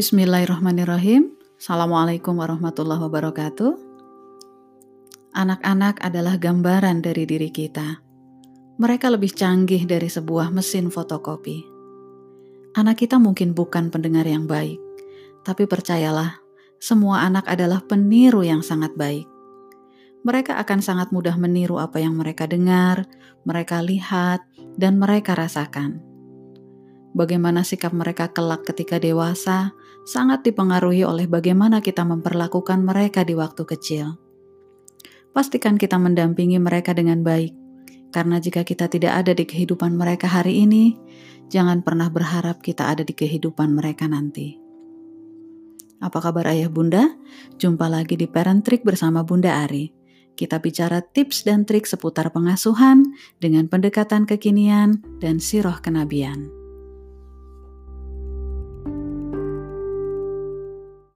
Bismillahirrahmanirrahim. Assalamualaikum warahmatullahi wabarakatuh. Anak-anak adalah gambaran dari diri kita. Mereka lebih canggih dari sebuah mesin fotokopi. Anak kita mungkin bukan pendengar yang baik, tapi percayalah, semua anak adalah peniru yang sangat baik. Mereka akan sangat mudah meniru apa yang mereka dengar, mereka lihat, dan mereka rasakan Bagaimana sikap mereka kelak ketika dewasa sangat dipengaruhi oleh bagaimana kita memperlakukan mereka di waktu kecil. Pastikan kita mendampingi mereka dengan baik, karena jika kita tidak ada di kehidupan mereka hari ini, jangan pernah berharap kita ada di kehidupan mereka nanti. Apa kabar ayah bunda? Jumpa lagi di Parent Trick bersama Bunda Ari. Kita bicara tips dan trik seputar pengasuhan dengan pendekatan kekinian dan siroh kenabian.